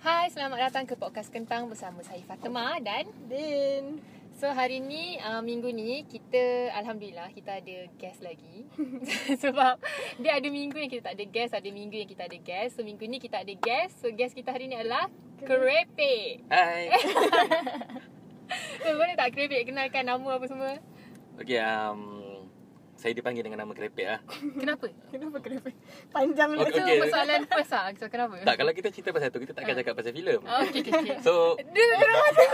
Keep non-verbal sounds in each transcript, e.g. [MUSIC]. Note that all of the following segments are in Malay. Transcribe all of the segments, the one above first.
Hai, selamat datang ke podcast Kentang bersama saya Fatima dan Din. so hari ni uh, minggu ni kita alhamdulillah kita ada guest lagi. [LAUGHS] Sebab dia ada minggu yang kita tak ada guest, ada minggu yang kita ada guest. So minggu ni kita ada guest. So guest kita hari ni adalah Kerepek. Hai. [LAUGHS] So boleh tak Kerepek kenalkan nama apa semua? Okey, um, saya dipanggil dengan nama Kerepek lah. Kenapa? [LAUGHS] Kenapa kenapa? Panjang Okey, okay, Itu persoalan first lah. So kenapa? Tak, kalau kita cerita pasal tu, kita takkan cakap pasal filem. Oh, okay, okay, okay. So, Dia terus [LAUGHS] masuk.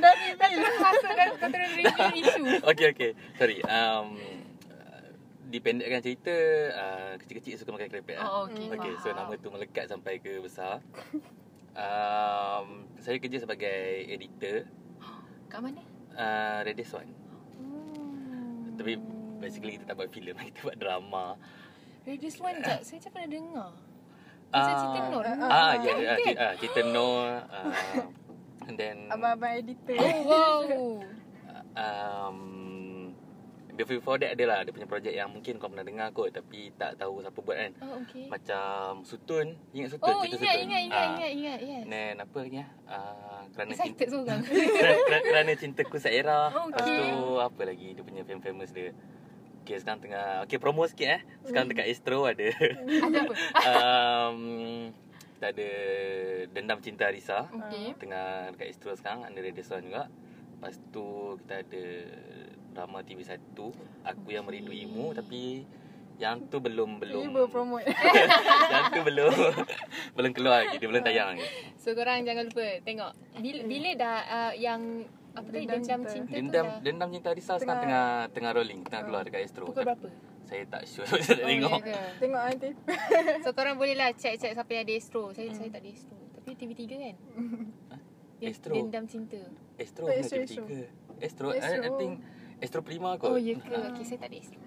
Dah terus masuk dan kau terus review isu. okey, okey. Sorry. Um, dipendekkan cerita, uh, kecil-kecil suka makan kerepek lah. Oh, okay. Okey, so nama tu melekat sampai ke besar. Um, saya kerja sebagai editor Kat mana? uh, Radius One. Hmm. Tapi basically kita tak buat filem, [LAUGHS] kita buat drama. Radius One sekejap. Saya macam pernah dengar. Ah, Macam cerita Nur. Ah, ya, ya, kan? cerita, ah, cerita Nur. Uh, and then Abang-abang editor. Oh, wow. [LAUGHS] um, before that ada lah Dia punya projek yang mungkin kau pernah dengar kot Tapi tak tahu siapa buat kan Oh, okay. Macam Sutun Ingat Sutun? Oh, Cerita ingat, Sutun? ingat, ingat, Ah, ingat, ingat. Yes. Dan apa lagi? Uh, kerana cinta Excited seorang. [LAUGHS] kerana, kerana cintaku Saira Oh, Lepas okay. tu apa lagi Dia punya famous dia Okay sekarang tengah Okay promo sikit eh Sekarang dekat Astro ada Ada apa? [LAUGHS] um, Kita ada Dendam Cinta Arisa Okay. Tengah dekat Astro sekarang Under Radio Sound juga Lepas tu kita ada Drama TV1 Aku yang merinduimu Tapi Yang tu belum belum baru promote. [LAUGHS] Yang tu belum [LAUGHS] Belum keluar lagi Dia belum tayang lagi So, korang jangan lupa tengok. Bila, bila dah uh, yang apa tadi Dendam dendam Cinta. cinta, Dendam tu Dendam Cinta Arisa sekarang Tengah- tengah Tengah rolling Tengah keluar dekat Astro pukul berapa? Saya tak sure [LAUGHS] Saya tak tengok ya ke? Tengok nanti. [LAUGHS] So korang boleh lah check-check siapa yang ada Astro. Saya saya tak ada Astro. Tapi TV3 kan? Astro. Dendam cinta. Astro Oh, kena Astro, TV3 Astro I, I Astro. think Astro Prima kot Oh, ya ke? Okay, saya tak ada Astro.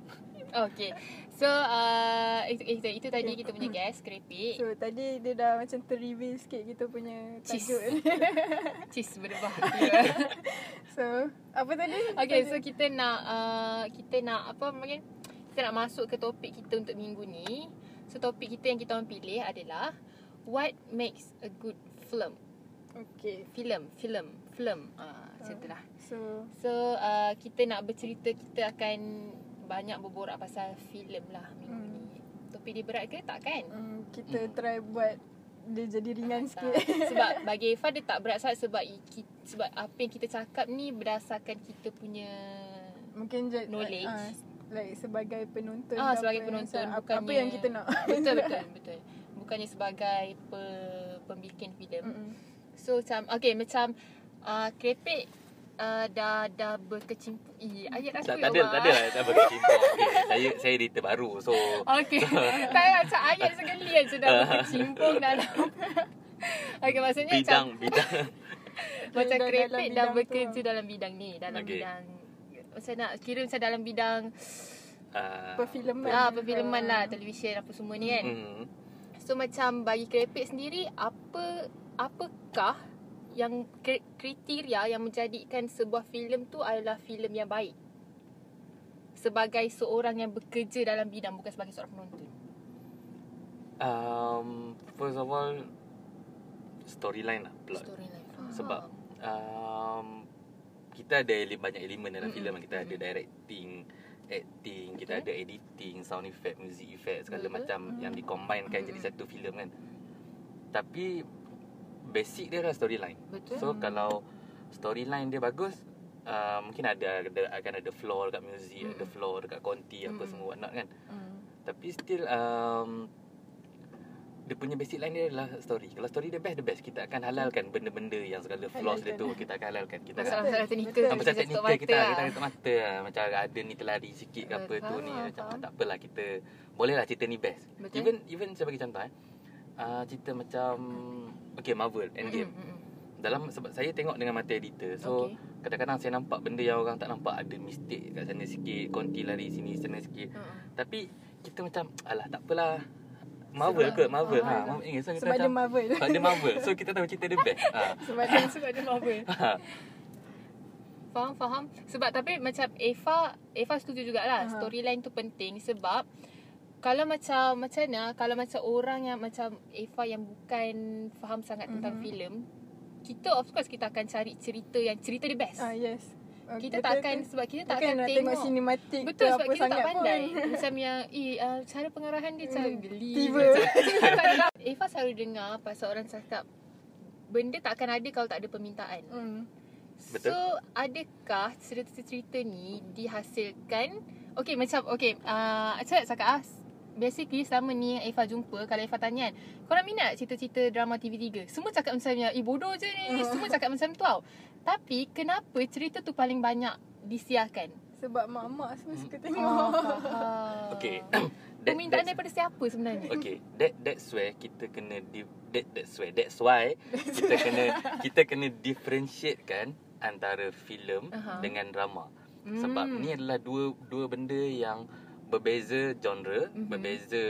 Okay. So, uh, itu, itu, itu tadi kita punya guest, Kerepek. So tadi dia dah macam ter-reveal sikit kita punya tajuk. [LAUGHS] Cheese berbah. [LAUGHS] so, apa tadi? Okay, so kita nak uh, kita nak apa panggil? Kita nak masuk ke topik kita untuk minggu ni. So topik kita yang kita orang pilih adalah what makes a good film. Okay. Film, film, film. Ah, uh, macam itulah. So, So uh, kita nak bercerita kita akan banyak berborak pasal filem lah minggu Hmm. ni. Topik dia berat ke tak kan? um, kita Hmm. try buat dia jadi ringan Tak. sikit. [LAUGHS] sebab bagi Eva dia tak berat sangat sebab sebab apa yang kita cakap ni berdasarkan kita punya Mungkin je Knowledge. Uh, like sebagai penonton. Ah, sebagai apa yang- penonton, apa, apa bukannya- yang kita nak. [LAUGHS] betul betul [LAUGHS] betul. Bukannya sebagai pe, pembikin filem. Mm-mm. So macam okay macam uh, Krepek uh, dah dah berkecimpung. Ih, ayat tak, aku tak ada tak ada lah tak berkecimpung [LAUGHS] okay, saya saya editor baru so Okay. tak macam ayat sekali aja dah [LAUGHS] berkecimpung dalam. [LAUGHS] okay, maksudnya bidang macam bidang macam Dah Krepek dalam dah tu bekerja lah. dalam bidang ni, dalam Okay. bidang macam nak kira macam dalam bidang uh, Perfilman. ah perfilman lah, televisyen apa semua ni kan. mm, So macam bagi Krepek sendiri apa apakah yang kri- kriteria yang menjadikan sebuah filem tu adalah filem yang baik? Sebagai seorang yang bekerja dalam bidang bukan sebagai seorang penonton. um, first of all storyline lah plot Storyline. Sebab um, kita ada banyak elemen dalam filem kita ada directing acting kita Betul. ada editing sound effect music effect segala Betul. macam yang dikombinekan jadi Mm-mm. satu filem kan tapi basic dia adalah storyline Betul. so kalau storyline dia bagus uh, mungkin ada, ada akan ada floor dekat music ada Mm-mm. floor dekat konti apa Mm-mm. semua whatnot kan Hmm. tapi still um, dia punya basic line dia adalah story. Kalau story dia best, the best. Kita akan halalkan benda-benda yang segala flaws dia tu. Kita akan halalkan. Kita akan Masalah-masalah teknikal. Ah, kita teknikal kita mata kita lah. tutup mata lah. macam ada ni terlari sikit ke apa tu ni macam faham. tak apalah kita boleh lah cerita ni best Betul. even even saya bagi contoh eh uh, cerita macam okay Marvel Endgame mm-mm. dalam sebab saya tengok dengan mata editor so Okay. kadang-kadang saya nampak benda yang orang tak nampak ada mistake kat sana sikit konti lari sini sana sikit Mm-mm. tapi kita macam alah tak apalah Marvel ke Marvel ha, Ah, Marvel ingat so kita Sebab dia macam Marvel. sebab dia Marvel so kita tahu cerita dia best ha. [LAUGHS] Sebab dia Sebab dia Marvel. [LAUGHS] Faham, faham. Sebab tapi macam Eva, Eva setuju jugalah. Aha. Storyline tu penting sebab kalau macam macam mana kalau macam orang yang macam Eva yang bukan faham sangat tentang Mhm. filem kita of course kita akan cari cerita yang cerita dia best. Ah yes. Ah, kita betul tak akan sebab kita tak Bukan akan nak tengok, tengok sinematik Betul ke sebab apa kita tak sangat pandai pun. [LAUGHS] Macam yang Eh uh, cara pengarahan dia Macam Hmm, geli tiba. [LAUGHS] [LAUGHS] Eva selalu dengar Pasal orang cakap Benda tak akan ada Kalau tak ada permintaan Hmm. Betul. So adakah Cerita-cerita ni Dihasilkan Okay macam Okay uh, Saya nak cakap ah, Basically selama ni yang Eva jumpa Kalau Eva tanya kan Korang minat cerita-cerita drama TV3 Semua cakap macam yang Eh bodoh je ni [LAUGHS] Semua cakap macam tu tau Tapi kenapa cerita tu paling banyak Disiarkan Sebab mak-mak semua suka Oh, tengok. faham. [LAUGHS] Okay. [COUGHS] Permintaan that's- daripada siapa sebenarnya? Okay, that that's where kita kena di, that that's where that's why kita kena [LAUGHS] kita kena differentiatekan antara filem Aha. dengan drama. Sebab Hmm. ni adalah dua dua benda yang berbeza genre, Mhm. berbeza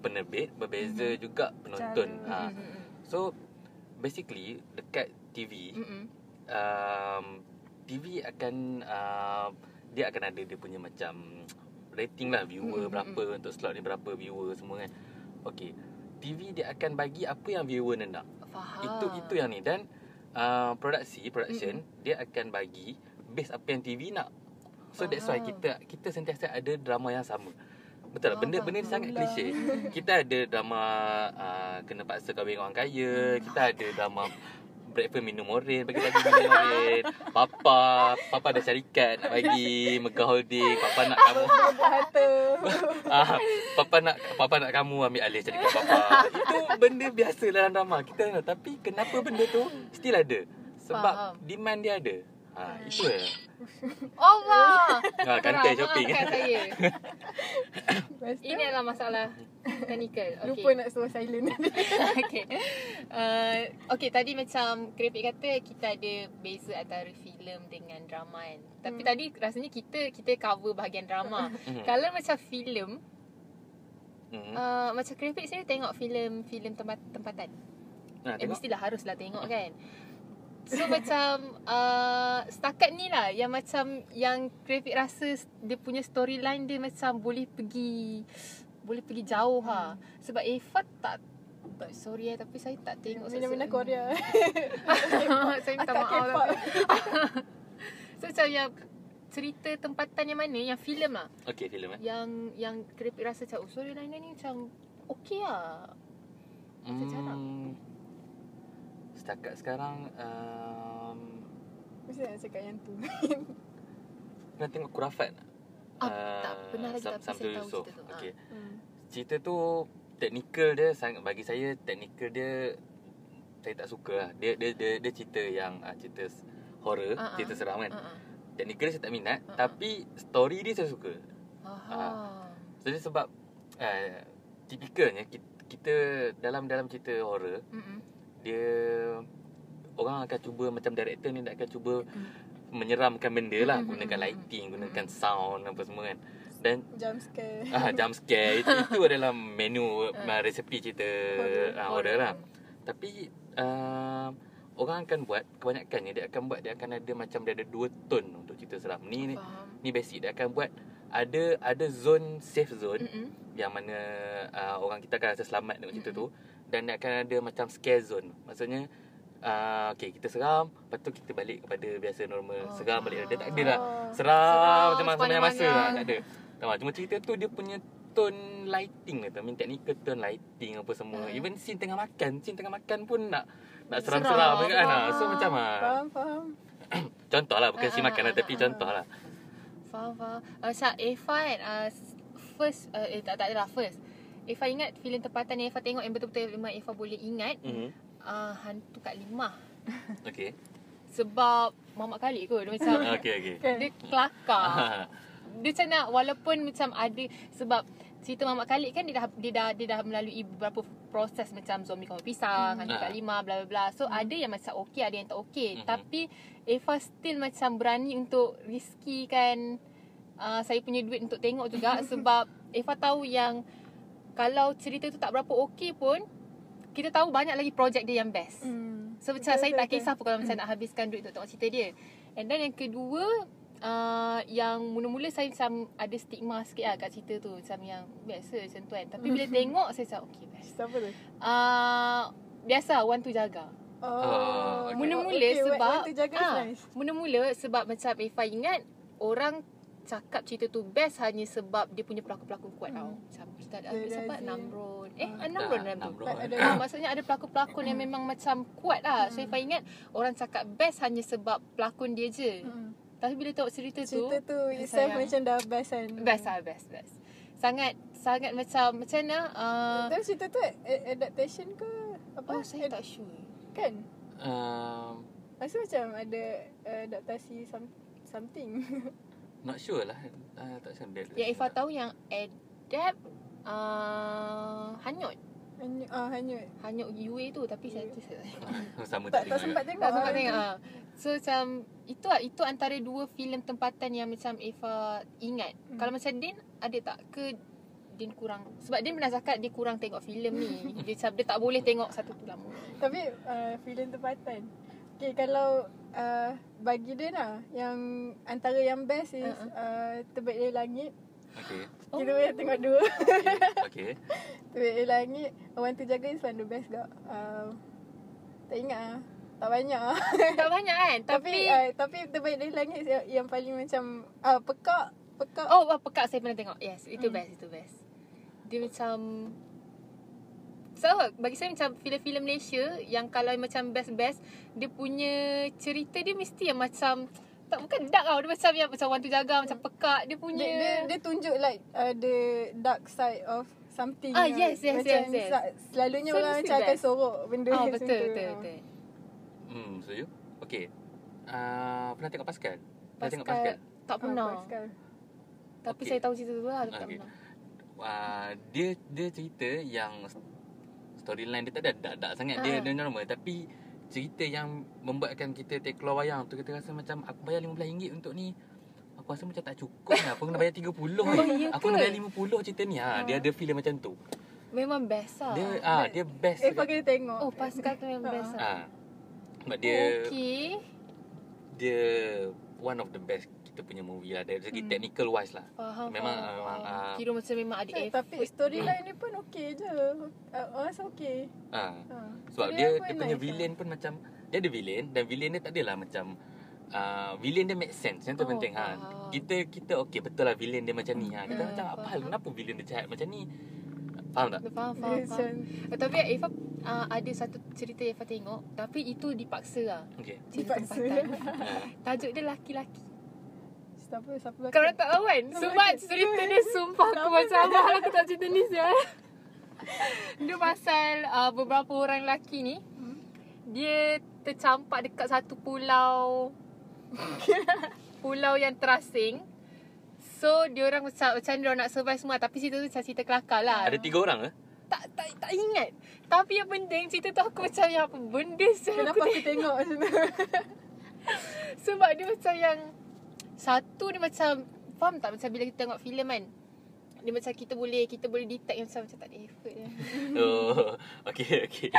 penerbit, berbeza juga penonton. Cara. Ha. Mm-mm. So basically dekat TV Mm-mm. um, TV akan uh, dia akan ada dia punya macam rating lah viewer Mm, mm, berapa untuk slot ni berapa viewer semua kan. Okay. TV dia akan bagi apa yang viewer nak. Faham. Itu itu yang ni dan uh, produksi production dia akan bagi base apa yang TV nak. So that's why kita kita sentiasa ada drama yang sama. Betul tak? Faham, Benda benda ni sangat klise. Kita ada drama uh, kena paksa kahwin orang kaya, kita ada drama breakfast minum oren bagi bagi minum oren. Papa, papa ada syarikat nak bagi Megah Holding, papa nak kamu ah, papa nak papa nak kamu ambil alih syarikat papa. Itu benda biasa dalam drama. Kita tapi kenapa benda tu still ada? Sebab Faham. demand dia ada. Ha, itu je. Allah. Ha, kantai shopping. maafkan saya. [LAUGHS] Ini adalah masalah technical. Okay. lupa nak suruh silent. [LAUGHS] okay. Uh, okay, tadi macam Keripik kata kita ada beza antara filem dengan drama kan. Tapi Hmm. tadi rasanya kita kita cover bahagian drama. Mhm. Kalau macam filem, Mhm. uh, macam Keripik sendiri tengok filem filem tempat tempatan. Ha, Eh, tengok. mestilah haruslah tengok kan. So macam uh, setakat ni lah yang macam yang Graphic rasa dia punya storyline dia macam boleh pergi boleh pergi jauh ha. Sebab Eva tak tak sorry eh tapi saya tak tengok sesa- Korea. [LAUGHS] [LAUGHS] saya minta Akak maaf tapi. [LAUGHS] so macam yang cerita tempatan yang mana yang filem lah Okey filem eh. yang yang Graphic rasa macam oh, storyline ni macam okey lah. Macam jarang. Hmm, setakat sekarang um, Mesti nak cakap yang tu. [LAUGHS] pernah tengok Kurafat? Ah, tak pernah lagi tapi saya tahu Yusof. cerita tu. Okey. Hmm. Cerita tu teknikal dia sangat bagi saya teknikal dia saya tak suka lah. Dia dia dia, dia cerita yang uh, cerita horror, Ah, ah. cerita seram kan. Uh-uh. Teknikal dia saya tak minat Ah, ah. tapi story dia saya suka. Aha. Jadi sebab uh, tipikalnya kita, kita dalam dalam cerita horror Mm-mm. Dia orang akan cuba macam director ni dia akan cuba Mm. menyeramkan benda lah Mm, mm, gunakan mm, lighting mm. gunakan sound apa semua kan dan Jump scare. ah jump scare itu, itu [LAUGHS] adalah menu uh, resepi cerita Horror. ah, horror lah tapi uh, orang akan buat kebanyakannya dia akan buat dia akan ada macam dia ada dua tone untuk cerita seram ni ni, Faham. ni basic dia akan buat ada ada zone safe zone Mm-mm. yang mana uh, orang kita akan rasa selamat dengan cerita tu dan akan ada macam scare zone maksudnya uh, okay kita seram lepas tu kita balik kepada biasa normal Oh, seram balik dia tak ada lah seram, Seram macam mana masa sepanjang lah, tak ada Tahu tak? cuma cerita tu dia punya tone lighting kata main teknikal tone lighting apa semua Hmm. even scene tengah makan scene tengah makan pun nak nak Seram, seram-seram kan seram. ah. so macam ah Faham, faham. [COUGHS] contoh lah bukan Ah, scene ah, makan lah ah, tapi ah, contoh ah. lah Faham, faham. Uh, Syah, Eva kan, uh, first, uh, eh tak, tak adalah first. Eva ingat filem tempatan yang Eva tengok yang betul-betul memang Eva boleh ingat mhm uh, Hantu Kak Limah. [LAUGHS] okey Sebab Mamat Khalid kot dia macam [LAUGHS] okey okey dia kelakar. [LAUGHS] dia macam nak walaupun macam ada sebab cerita Mamat Khalid kan dia dah dia dah dia dah melalui beberapa proses macam zombie kamu pisang, hantu Ah. kat lima bla bla bla. So ada yang macam okey, ada yang tak okey. Mhm. Tapi Eva still macam berani untuk risky kan uh, saya punya duit untuk tengok juga sebab Eva tahu yang kalau cerita tu tak berapa okey pun kita tahu banyak lagi projek dia yang best. Hmm. So macam Betul, saya tak betul, kisah pun kalau macam [CLEARS THROAT] nak habiskan duit untuk tengok cerita dia. And then yang kedua uh, yang mula-mula saya macam ada stigma sikit lah kat cerita tu macam yang biasa macam tu kan tapi bila [LAUGHS] tengok saya macam okay best Siapa tu? uh, biasa Wan tu jaga Oh, okay. Mula-mula okay, sebab One is ah, nice. Mula-mula sebab macam Ifah ingat Orang cakap cerita tu best hanya sebab dia punya pelakon-pelakon kuat tau. Hmm. Macam kita ada ada siapa. Namron. Eh, Ah. Namron dalam tu. Ada- Ah, [COUGHS] maksudnya ada pelakon-pelakon yang memang macam kuat lah. So Hmm. Ifah ingat orang cakap best hanya sebab pelakon dia je. Hmm. Tapi bila tengok cerita, Cerita tu, tu saya itself macam dah best kan. best lah, best, best. Sangat, sangat macam, macam mana? Uh, Tapi cerita tu adaptation ke apa? oh, saya Ad- tak sure. Kan? Um, Rasa macam ada uh, adaptasi some, something. [LAUGHS] not sure lah. Uh, tak sure. Dia- Yang Ifah tahu yang adapt uh, Hanyut. hanyut, ah, hanyut. Hanyut UA tu tapi saya tu saya tak. Sama Tak, tak tengok sempat tengok. Tak sempat ah, tengok ah. So macam itu lah itu antara dua filem tempatan yang macam Eva ingat. Hmm. Kalau macam Din ada tak ke Din kurang sebab Din pernah cakap dia kurang tengok filem ni. [LAUGHS] dia dia tak boleh tengok satu tu lama. Tapi uh, filem tempatan. Okay, kalau uh, bagi dia lah, yang antara yang best is Uh-uh. uh, Terbaik dari Langit. Okay. Kita Oh. boleh tengok dua. Okay. [LAUGHS] Terbaik dari Langit. One to Jaga is one the best gak. Uh, tak ingat lah. Tak banyak lah. [LAUGHS] tak banyak kan tapi tapi, uh, tapi Terbaik dari Langit yang, yang paling macam uh, pekak. Pekak. oh wah, pekak saya pernah tengok. Yes, itu Hmm. best, itu best. Dia macam So, bagi saya macam filem-filem Malaysia yang kalau macam best-best, dia punya cerita dia mesti yang macam tak bukan dark tau. Dia macam yang macam Wan tu jaga macam pekak. Dia punya Dia, dia, dia tunjuk like uh, the dark side of something. Ah, lah. yes, yes, macam yes, yes. Selalunya So, orang macam akan best. sorok benda Ah macam betul tu. betul Ah. betul. Hmm, setuju. Okay. Uh, pernah tengok Pascal? Pernah tengok Pascal Pascal? tak Ah, pernah. Pascal. Tapi Okay. saya tahu cerita tu lah, tapi tak Okay. pernah. Uh, dia dia cerita yang storyline dia tak ada dak-dak sangat. Ah. Dia dia normal tapi cerita yang membuatkan kita take keluar wayang tu kita rasa macam aku bayar RM15 untuk ni aku rasa macam tak cukup lah. Aku kena bayar 30 ni. Oh, ya aku kena bayar 50 cerita ni. Ha, dia ada filem macam tu. Memang best lah. Dia ah dia best. Eh, pakai tengok. Oh, Pascal tu memang Ah. best lah. Ah. Sebab dia Okay. dia one of the best kita punya movie lah dari segi Hmm. technical wise lah. Faham, Memang, faham, memang, faham. ah, Kira macam memang ada Eh, effort. tapi storyline ni pun okey je. Uh, rasa okey. Ah. Ha. Sebab dia pun dia punya nice villain pun macam dia ada villain dan villain dia tak adalah macam uh, villain dia make sense. Yang tu Oh, penting ha. faham. Kita kita okey betul lah villain dia macam ni ha. Kita Hmm, macam apa hal faham. kenapa villain dia jahat macam ni? Faham tak? Dia Faham, Dia faham, faham. macam Eh, tapi Eva uh, ada satu cerita yang Eva tengok Tapi itu dipaksa lah Okey. Cerita Dipaksa. tempatan. [LAUGHS] Tajuk dia laki-laki siapa siapa? Kau orang tak tahu kan Sebab cerita dia sumpah aku macam Abang aku tak cerita ni sial Dia pasal uh, beberapa orang lelaki ni Hmm. Dia tercampak dekat satu pulau Pulau yang terasing So dia orang macam macam dia nak survive semua tapi cerita tu macam cerita kelakar lah. Ada tiga orang ke? tak tak tak ingat. Tapi yang penting cerita tu aku macam yang apa benda saya Kenapa aku aku tengok macam tu? [LAUGHS] Sebab dia macam yang Satu dia macam Faham tak macam bila kita tengok filem kan Dia macam kita boleh Kita boleh detect yang macam, macam tak ada effort dia [LAUGHS] Oh, okey okey.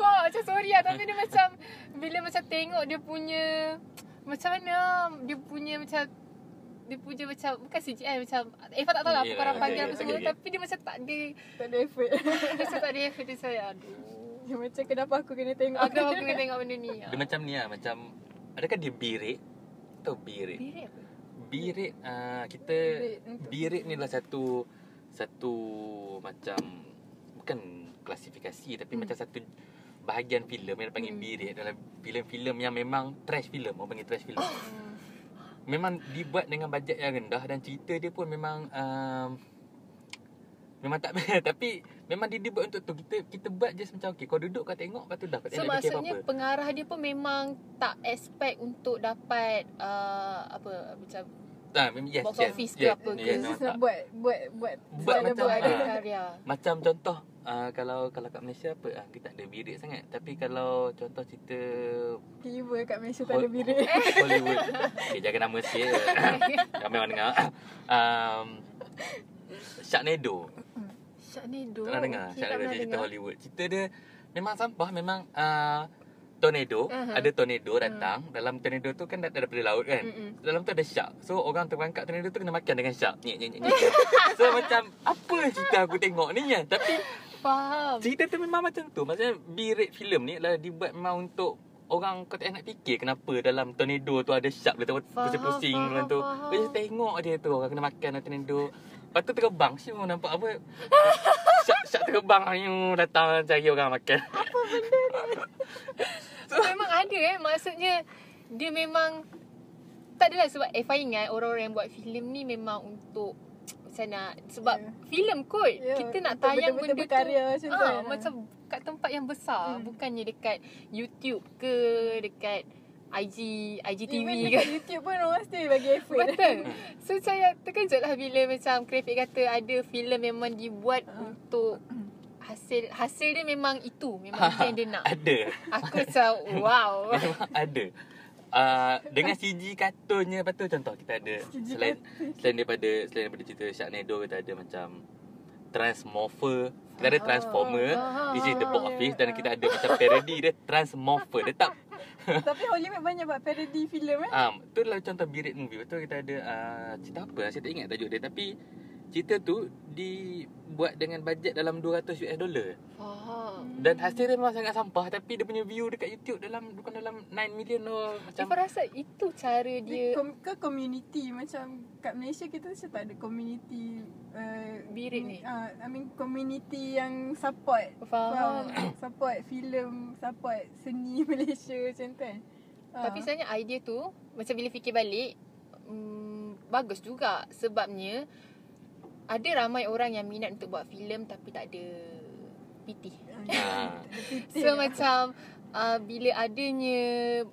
Wah macam sorry lah Tapi dia macam Bila macam tengok dia punya Macam mana Dia punya macam Dia punya macam Bukan CGI macam Eva tak tahu lah Apa Yeah, korang okay, panggil apa okay, semua okay. Tapi dia macam tak ada tak ada effort. [LAUGHS] Dia macam tak ada effort Dia saya aduh Dia macam kenapa aku kena tengok? Aku aku kena tengok benda ni Dia macam ni lah macam adakah dia birit? Tahu birit? Birit apa? Birit uh, kita Birit ni lah satu satu macam bukan klasifikasi tapi Hmm. macam satu bahagian filem yang dipanggil Hmm. birit dalam filem-filem yang memang trash filem orang panggil trash filem. Hmm. [COUGHS] memang dibuat dengan bajet yang rendah dan cerita dia pun memang um, memang tak [LAUGHS] tapi memang dia dibuat untuk tu kita kita buat just macam okey kau duduk kau tengok lepas tu dah tak So maksudnya apa-apa. pengarah dia pun memang tak expect untuk dapat uh, apa macam Ah, memang yes, box yes, office ke yes, apa ke. yes, Dia memang just nak tak. buat buat buat Buat macam- buat ah. karya. Macam contoh uh, kalau kalau kat Malaysia apa ah kita tak ada birit sangat tapi kalau contoh cerita tiba kat Malaysia tak Hol- ada birit. [LAUGHS] Hollywood. Okay, jaga nama sikit. [LAUGHS] Ramai orang dengar. Um, Sharknado. Sharknado. Pernah dengar? Okay, tak Sharknado cerita dengar. Hollywood. Cerita dia memang sampah memang uh, tornado, Aha. ada tornado datang. Dalam tornado tu kan dah daripada laut kan. Mm-mm. Dalam tu ada shark. So orang terperangkap tornado tu kena makan dengan shark. Nyek nyek nyek. [LAUGHS] so macam apa cerita aku tengok ni kan. Tapi Faham. cerita tu memang macam tu. Maksudnya B-rate film ni adalah dibuat memang untuk orang kau tak nak fikir kenapa dalam tornado tu ada shark dia pusing-pusing dalam tu. Kau tengok dia tu orang kena makan tornado. Lepas tu terbang. Syuk nampak apa. Shark, shark terbang Ayu datang cari orang makan. [LAUGHS] So memang ada eh. Maksudnya Dia memang Tak adalah sebab Eh ingat Orang-orang yang buat filem ni Memang untuk Macam nak Sebab Ya. filem kot. Ya, Kita nak untuk tayang benda tu macam tu ah, kan? Macam kat tempat yang besar. Hmm. Bukannya dekat YouTube ke Dekat IG IGTV Even ke? YouTube pun orang still bagi effort. Betul. [LAUGHS] So saya terkejut lah Bila macam Krepik kata Ada filem memang dibuat Ah. Untuk Hasil Hasil dia memang itu. Memang [LAUGHS] itu yang dia nak. Ada. Aku macam Wow. [LAUGHS] Memang ada. Uh, dengan CG kartunnya Lepas tu contoh kita ada CG Selain selain daripada Selain daripada cerita Sharknado Kita ada macam Transmorpher. Kita ada Ah, Transformer ah, This is the box ah, office Dan kita ada macam parody dia Transmorpher. Dia tak Tapi Hollywood banyak buat parody filem eh. um, Tu adalah contoh B-rate movie. Betul kita ada uh, Cerita apa? Saya tak ingat tajuk dia. Tapi Cerita tu Dibuat dengan bajet dalam 200 US dollar. Faham Dan hasil dia memang sangat sampah Tapi dia punya view dekat YouTube Dalam Bukan dalam 9 million or Macam, Ifah rasa itu cara Dia kom, ke community macam kat Malaysia kita macam tak ada community uh, Birit ni. Uh, I mean community yang support Faham. [COUGHS] support filem, support seni [LAUGHS] Malaysia macam tu kan. Ah. Tapi sebenarnya idea tu Macam bila fikir balik mm, Bagus juga Sebabnya Ada ramai orang yang minat untuk buat filem Tapi tak ada PT Ah. [LAUGHS] So macam uh, Bila adanya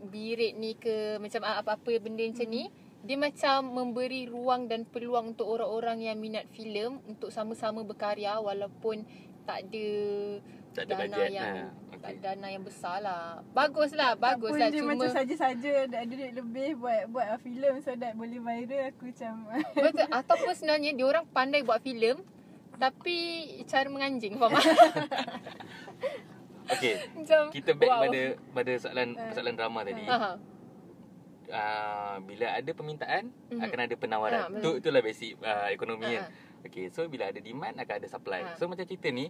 Birit ni ke Macam ah, apa-apa benda macam ni dia macam memberi ruang dan peluang untuk orang-orang yang minat filem untuk sama-sama berkarya walaupun tak ada Tak ada dana bajet yang lah. tak Okay. ada dana yang besar lah. Baguslah, Bagus baguslah dia cuma macam saja-saja ada duit lebih buat buat filem so that boleh viral aku macam Betul ataupun sebenarnya dia orang pandai buat filem tapi cara menganjing faham [LAUGHS] tak? Okay. Kita back wow. pada pada soalan Ah. soalan drama tadi. Aha. Uh, bila ada permintaan Mhm. akan ada penawaran. Ah, tu itulah basic uh, ekonomi Ah, kan. Okay, so bila ada demand akan ada supply. Ah. So macam cerita ni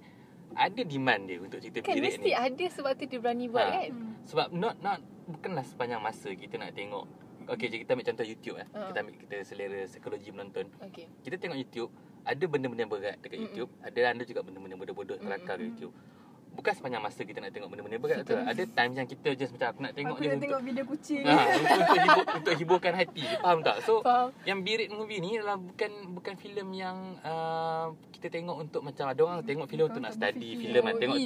ada demand dia untuk cerita Kan mesti ni. ada sebab tu dia berani buat Ha. kan. Hmm. Sebab not not bukanlah sepanjang masa kita nak tengok. Okay, kita ambil contoh YouTube eh. Ah. Kita ambil kita selera psikologi penonton. Okey. Kita tengok YouTube, ada benda-benda berat dekat Mm-mm. YouTube, ada anda juga benda-benda bodoh-bodoh kelakar Mm-mm. dekat YouTube. Bukan sepanjang masa kita nak tengok benda-benda berat tu. Ada times yang kita just macam aku nak tengok Aku je nak untuk tengok video kucing. Ha, untuk, untuk, hibur, untuk hiburkan hati Faham tak? So Faham. Yang Birit movie ni adalah bukan bukan filem yang uh, kita tengok untuk macam ada orang tengok filem untuk nak study filem kan. Tengok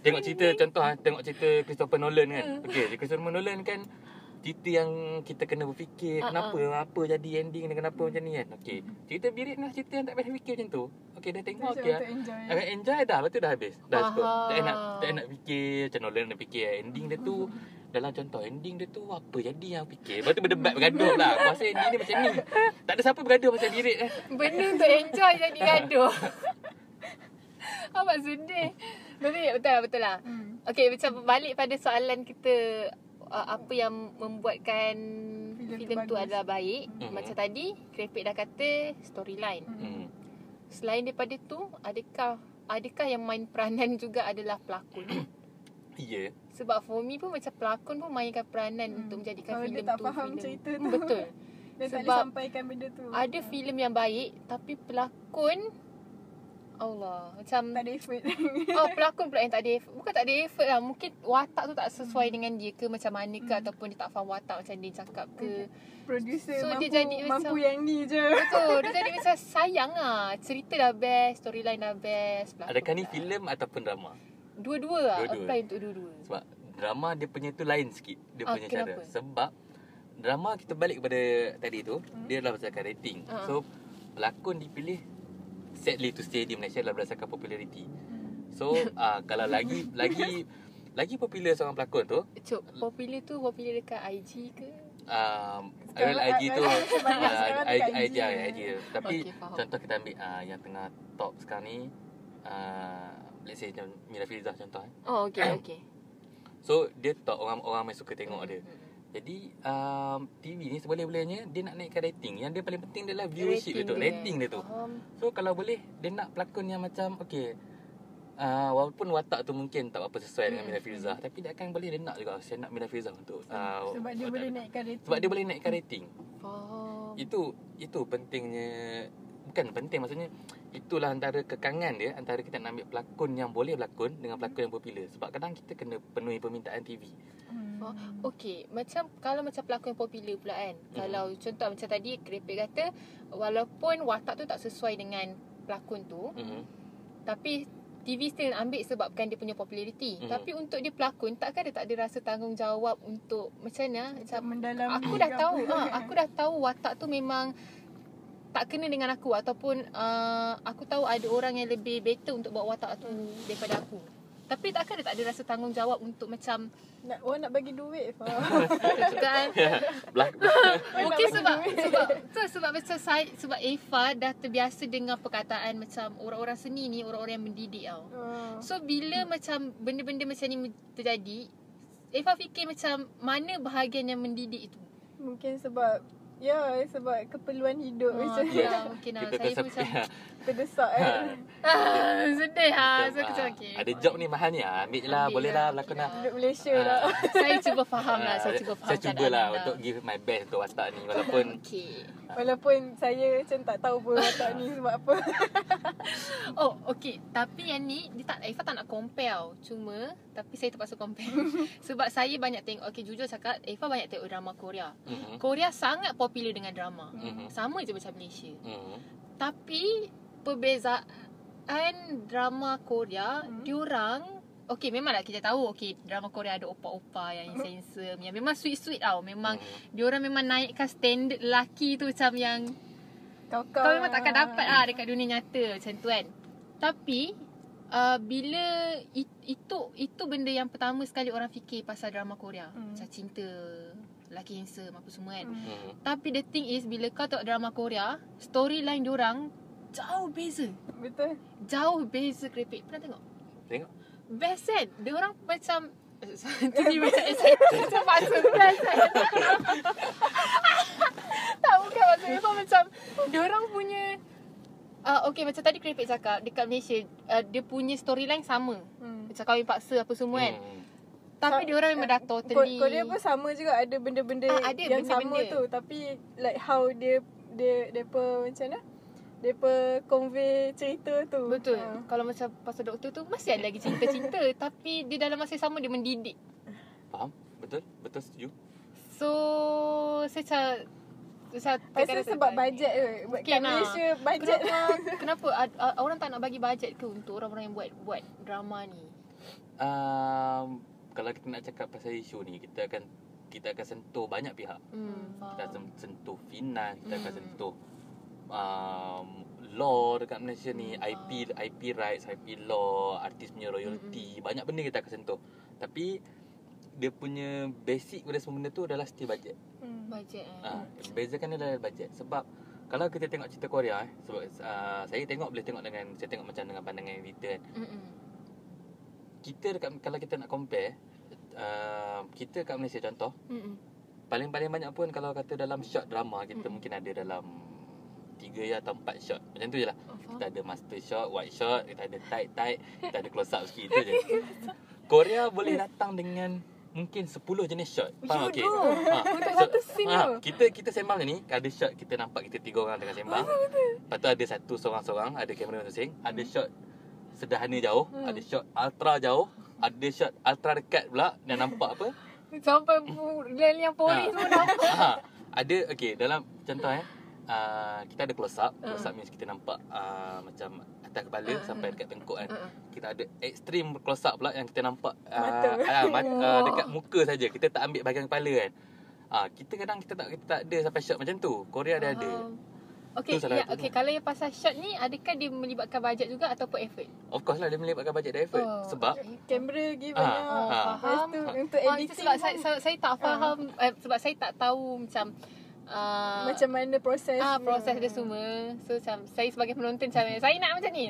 tengok cerita contoh ah tengok cerita Christopher Nolan kan. Hmm. Okey, Christopher Nolan kan cerita yang kita kena berfikir Ah, kenapa apa jadi ending dan kenapa macam ni kan. Okey. Cerita Birit ni lah cerita yang tak payah fikir macam tu. Okey, dah tengok okey. untuk enjoy. Akan enjoy dah Lepas tu dah habis Dah cukup Tak nak. Tak nak fikir Macam Nolan nak fikir Ending dia tu Dalam contoh Ending dia tu Apa jadi yang fikir Lepas tu berdebat bergaduh lah Aku rasa ending dia macam ni Tak ada siapa bergaduh Pasal birit eh Benda untuk enjoy jadi gaduh. [LAUGHS] Apa sedih. Betul? Betul lah, betul lah. Hmm. Okey, macam balik pada soalan kita uh, apa yang membuatkan Filem tu filem tu adalah baik. Mhm. Macam tadi, Krepik dah kata storyline. Hmm. hmm. Selain daripada tu, adakah adakah yang main peranan juga adalah pelakon? [COUGHS] Ya Sebab for me pun macam pelakon pun mainkan peranan Hmm. untuk menjadikan Kalau filem dia tak tu faham filem. cerita Hmm, tu. Betul. [LAUGHS] Dia tak boleh Sebab sampaikan benda tu. Ada filem yang baik tapi pelakon Allah macam tak ada effort. [LAUGHS] Oh pelakon pula yang tak ada effort Bukan tak ada effort lah Mungkin watak tu tak sesuai dengan dia ke Macam mana ke Hmm. Ataupun dia tak faham watak Macam dia cakap ke Producer So, mampu, dia jadi mampu macam- yang ni je. Betul Dia jadi [LAUGHS] macam sayang lah Cerita dah best Storyline dah best pelakon Adakah ni filem Ataupun drama Dua-dua lah Dua-dua. Apply untuk dua-dua Sebab Drama dia punya tu lain sikit Dia Ah, punya kenapa? cara Sebab Drama kita balik kepada Tadi tu Hmm. Dia adalah berdasarkan rating Ah. So Pelakon dipilih Sadly to stay di Malaysia Adalah berdasarkan popularity Hmm. So uh, [LAUGHS] Kalau lagi Lagi Lagi popular seorang pelakon tu Cuk Popular tu Popular dekat IG ke um, Sekarang IG tu [LAUGHS] ah, IG, dekat IG, IG. IG, IG. Tapi faham. contoh kita ambil uh, Yang tengah top sekarang ni uh, Let's say Mira Filzah contoh eh. Oh okay okay [COUGHS] So dia top orang orang main suka tengok dia. Jadi um, TV ni seboleh-bolehnya dia nak naikkan rating. Yang dia paling penting adalah viewership dia tu, dia. rating dia tu. Faham. So kalau boleh dia nak pelakon yang macam okey Uh, walaupun watak tu mungkin tak apa sesuai dengan Hmm. Mila Firzah tapi dia akan boleh dia nak juga saya nak Mila Firzah untuk uh, Sebab dia boleh naikkan rating. sebab dia boleh naikkan rating. Faham. Itu itu pentingnya bukan penting maksudnya itulah antara kekangan dia antara kita nak ambil pelakon yang boleh berlakon dengan pelakon yang popular sebab kadang kita kena penuhi permintaan TV. Hmm. Oh, Okey, macam kalau macam pelakon yang popular pula kan. Mhm. Kalau contoh macam tadi Krepek kata walaupun watak tu tak sesuai dengan pelakon tu, Mhm. tapi TV still ambil sebabkan dia punya populariti. Mhm. Tapi untuk dia pelakon takkan dia tak ada rasa tanggungjawab untuk macam mana? Macam Macam mendalami aku dah tahu, ha, [LAUGHS] aku dah tahu watak tu memang tak kena dengan aku ataupun uh, aku tahu ada orang yang lebih better untuk buat watak tu daripada aku. Tapi takkan dia tak ada rasa tanggungjawab untuk macam Nak, orang nak bagi duit juga [LAUGHS] kan. [LAUGHS] Belak [LAUGHS] Mungkin nak sebab sebab tu sebab macam saya sebab Eva dah terbiasa dengan perkataan macam orang-orang seni ni orang-orang yang mendidik tau. Oh. So bila macam benda-benda macam ni terjadi, Eva fikir macam mana bahagian yang mendidik itu. Mungkin sebab Ya sebab keperluan hidup Ah, macam tu. Mungkin lah. kita Saya pun macam Terdesak kan ah, sedih ha. So macam ah, [LAUGHS] okay. Ada job ni mahal ni ah, ambil je lah, boleh lah, lah berlakon lah. lah. Duduk Malaysia Ah, lah [LAUGHS] saya cuba faham lah. Ah, Saya cuba faham Saya cuba lah untuk give my best untuk watak ni walaupun [LAUGHS] Okay. Walaupun saya macam tak tahu pun watak ni sebab apa Oh, okay. Tapi yang ni, dia tak, Eva tak nak compare tau. Cuma, tapi saya terpaksa compare. Sebab saya banyak tengok, okay jujur cakap, Eva banyak tengok drama Korea. Mhm. Korea sangat popular dengan drama. Mhm. Sama je macam Malaysia. Mhm. Tapi, perbezaan drama Korea, Hmm. diorang, okay memanglah kita tahu, okay drama Korea ada opa-opa yang handsome, yang memang sweet-sweet tau. Memang, Mhm. diorang memang naikkan standard lelaki tu macam yang Kau-kau kau memang takkan dapat lah dekat dunia nyata macam tu kan. Tapi uh, bila it, itu itu benda yang pertama sekali orang fikir pasal drama Korea. Hmm. Macam cinta, lelaki handsome apa semua kan. Hmm. Mhm. Tapi the thing is bila kau tengok drama Korea, storyline diorang jauh beza. Betul Jauh beza kerepek. Pernah tengok? Tengok. Best kan? Diorang macam tu dia macam macam paksa best kan? [LAUGHS] tak bukan maksudnya Eva macam Diorang punya uh, Okay macam tadi Krepek cakap Dekat Malaysia uh, Dia punya storyline sama hmm. Macam kahwin paksa apa semua kan Mhm. Tapi Sa- diorang memang dah totally Korea pun sama juga ada benda-benda Ah, ada yang sama benda-benda. tu tapi like how dia dia depa macam mana? Depa convey cerita tu. Betul Ah. Kalau macam pasal doktor tu Masih ada lagi cinta-cinta [LAUGHS] Tapi dia dalam masa yang sama Dia mendidik Faham? Betul? Betul setuju? So Saya saya Pasal sebab bajet tu. Kat lah. Malaysia bajet Kenapa [LAUGHS] Kenapa Orang tak nak bagi bajet ke Untuk orang-orang yang buat Buat drama ni Um, kalau kita nak cakap pasal isu ni, kita akan kita akan sentuh banyak pihak. Hmm, Kita akan sentuh finance, kita akan Hmm. sentuh um, law dekat Malaysia ni, Hmm, IP IP rights, IP law, artis punya royalty, Hmm, banyak benda kita akan sentuh. Tapi dia punya basic pada semua benda tu adalah still budget. Hmm. Bajet eh. Ah, bezakan dia adalah budget sebab kalau kita tengok cerita Korea eh sebab uh, saya tengok boleh tengok dengan saya tengok macam dengan pandangan editor kan. Mm-mm. Kita dekat kalau kita nak compare uh, kita kat Malaysia contoh Mm-mm. paling-paling banyak pun kalau kata dalam shot drama kita Mm-mm. mungkin ada dalam 3 ya atau 4 shot. Macam tu je lah. Oh, faham. Kita ada master shot, wide shot, kita ada tight tight, kita ada close up sikit tu je. Korea boleh datang dengan mungkin 10 jenis shot. Faham okey? [LAUGHS] Ha. Untuk So, satu scene ha, kita kita sembang ni ada shot kita nampak kita tiga orang tengah sembang. Lepas tu ada satu seorang-seorang, ada kamera masing-masing, ada shot sederhana jauh, Hmm. ada shot ultra jauh, ada shot ultra dekat pula dan nampak apa? [LAUGHS] Sampai bu- yang polis Ha. pun nampak. [LAUGHS] ha, ada okey dalam contoh eh uh, kita ada close up. Close Ha. up means kita nampak uh, macam atas kepala Ha, sampai ha. dekat tengkuk kan. Uh-uh. Kita ada extreme close up pula yang kita nampak Mata. uh, uh, [LAUGHS] mat, uh, dekat muka saja. Kita tak ambil bahagian kepala kan. Ah, kita kadang kita tak kita tak ada sampai shot macam tu. Korea ada ada. Okay, ya, okay, kalau yang pasal shot ni, adakah dia melibatkan bajet juga ataupun effort? Of course lah dia melibatkan bajet dan effort Oh, sebab Kamera lagi Ah, banyak. Oh, ha. Lepas faham. tu untuk Ah, itu editing sebab pun- saya, saya, saya tak faham, eh, sebab saya tak tahu macam uh, Macam mana proses ah proses dia semua. So macam saya sebagai penonton macam saya nak macam ni.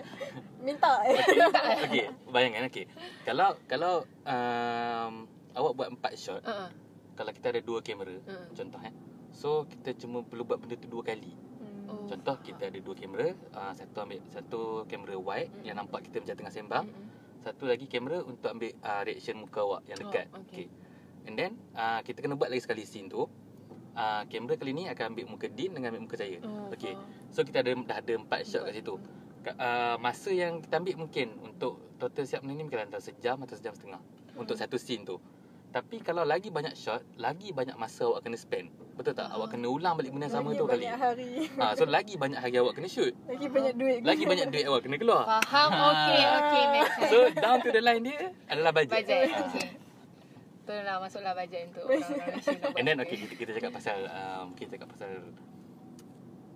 [LAUGHS] Minta [LAUGHS] Okey, bayangkan okey. Kalau kalau um, awak buat empat shot, uh, kalau kita ada dua kamera, Hmm. contoh eh. So kita cuma perlu buat benda tu dua kali. Oh, Contoh kita ada dua kamera, uh, satu ambil satu kamera wide Hmm. yang nampak kita macam tengah sembang, Mm-mm. satu lagi kamera untuk ambil uh, reaction muka awak yang Oh, dekat. okey. And then uh, kita kena buat lagi sekali scene tu. Uh, kamera kali ni akan ambil muka Din dengan ambil muka saya. Oh, Okey. faham. So kita ada dah ada empat shot kat situ. Uh, masa yang kita ambil mungkin untuk total siap benda ni mungkin antara sejam atau sejam setengah untuk Hmm. satu scene tu. Tapi kalau lagi banyak shot, lagi banyak masa awak kena spend. Betul tak? Ah. Awak kena ulang balik benda yang sama Lagi tu kali. banyak hari Ha, so lagi banyak hari awak kena shoot. Lagi banyak duit Lagi banyak duit awak kena keluar. Faham. Okey, okey, make sense. So down to the line dia adalah. Bajet. Ah. Okey. Betul lah masuklah bajet untuk orang-orang Malaysia And then okay kita, kita cakap pasal um, kita cakap pasal